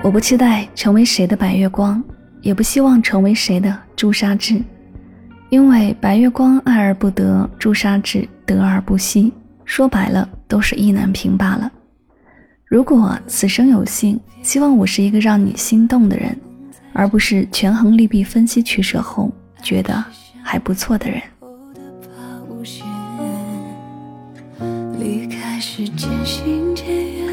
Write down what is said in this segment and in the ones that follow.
我不期待成为谁的白月光，也不希望成为谁的朱砂痣，因为白月光爱而不得，朱砂痣得而不惜，说白了都是意难平罢了。如果此生有幸，希望我是一个让你心动的人，而不是权衡利弊、分析取舍后觉得还不错的人。离开时渐行渐远，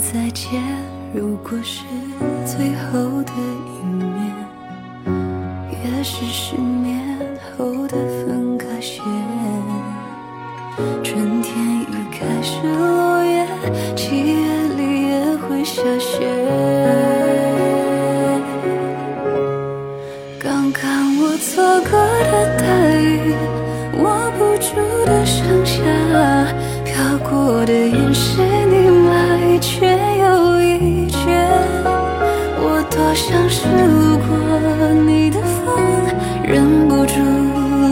再见，如果是最后的一面。也是失眠后的分隔线。春天已开始落叶，七月里也会下雪。像是路过你的风。忍不住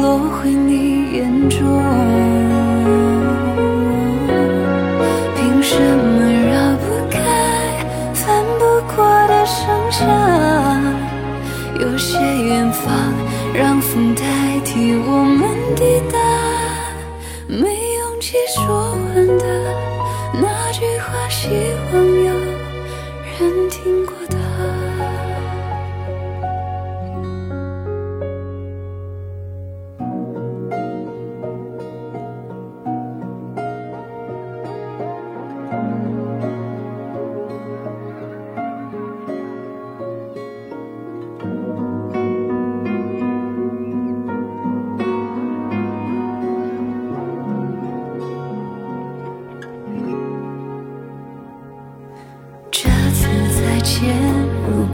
落回你眼中，凭什么绕不开翻不过的盛夏？有些远方让风代替我们抵达，没勇气说完的那句话，希望有人听过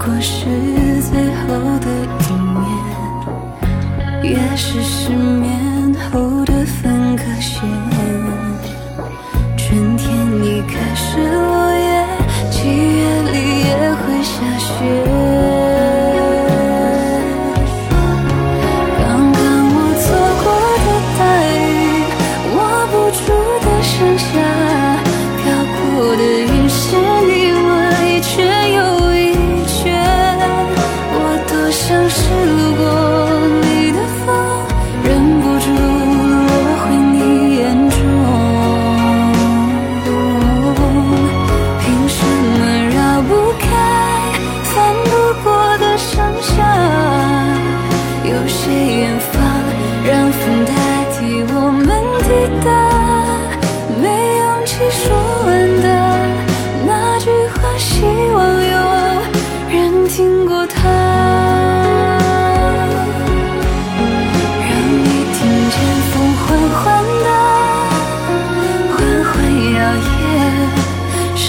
果是最后的一面，也是失眠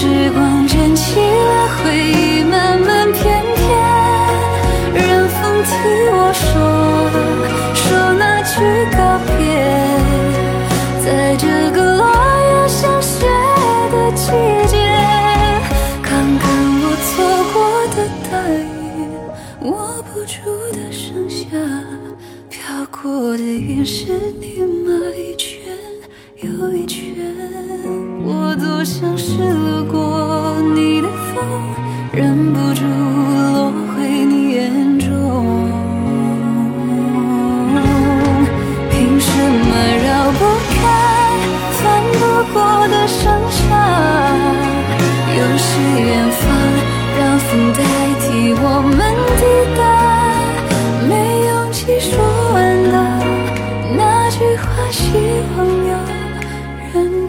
时光卷起了回忆，慢慢翩翩。任风替我说说那句告别，在这个落叶像雪的季节，看看我错过的大雨，握不住的盛夏，飘过的云，是你吗？一圈又一圈，我多想是。你说完的那句话希望有人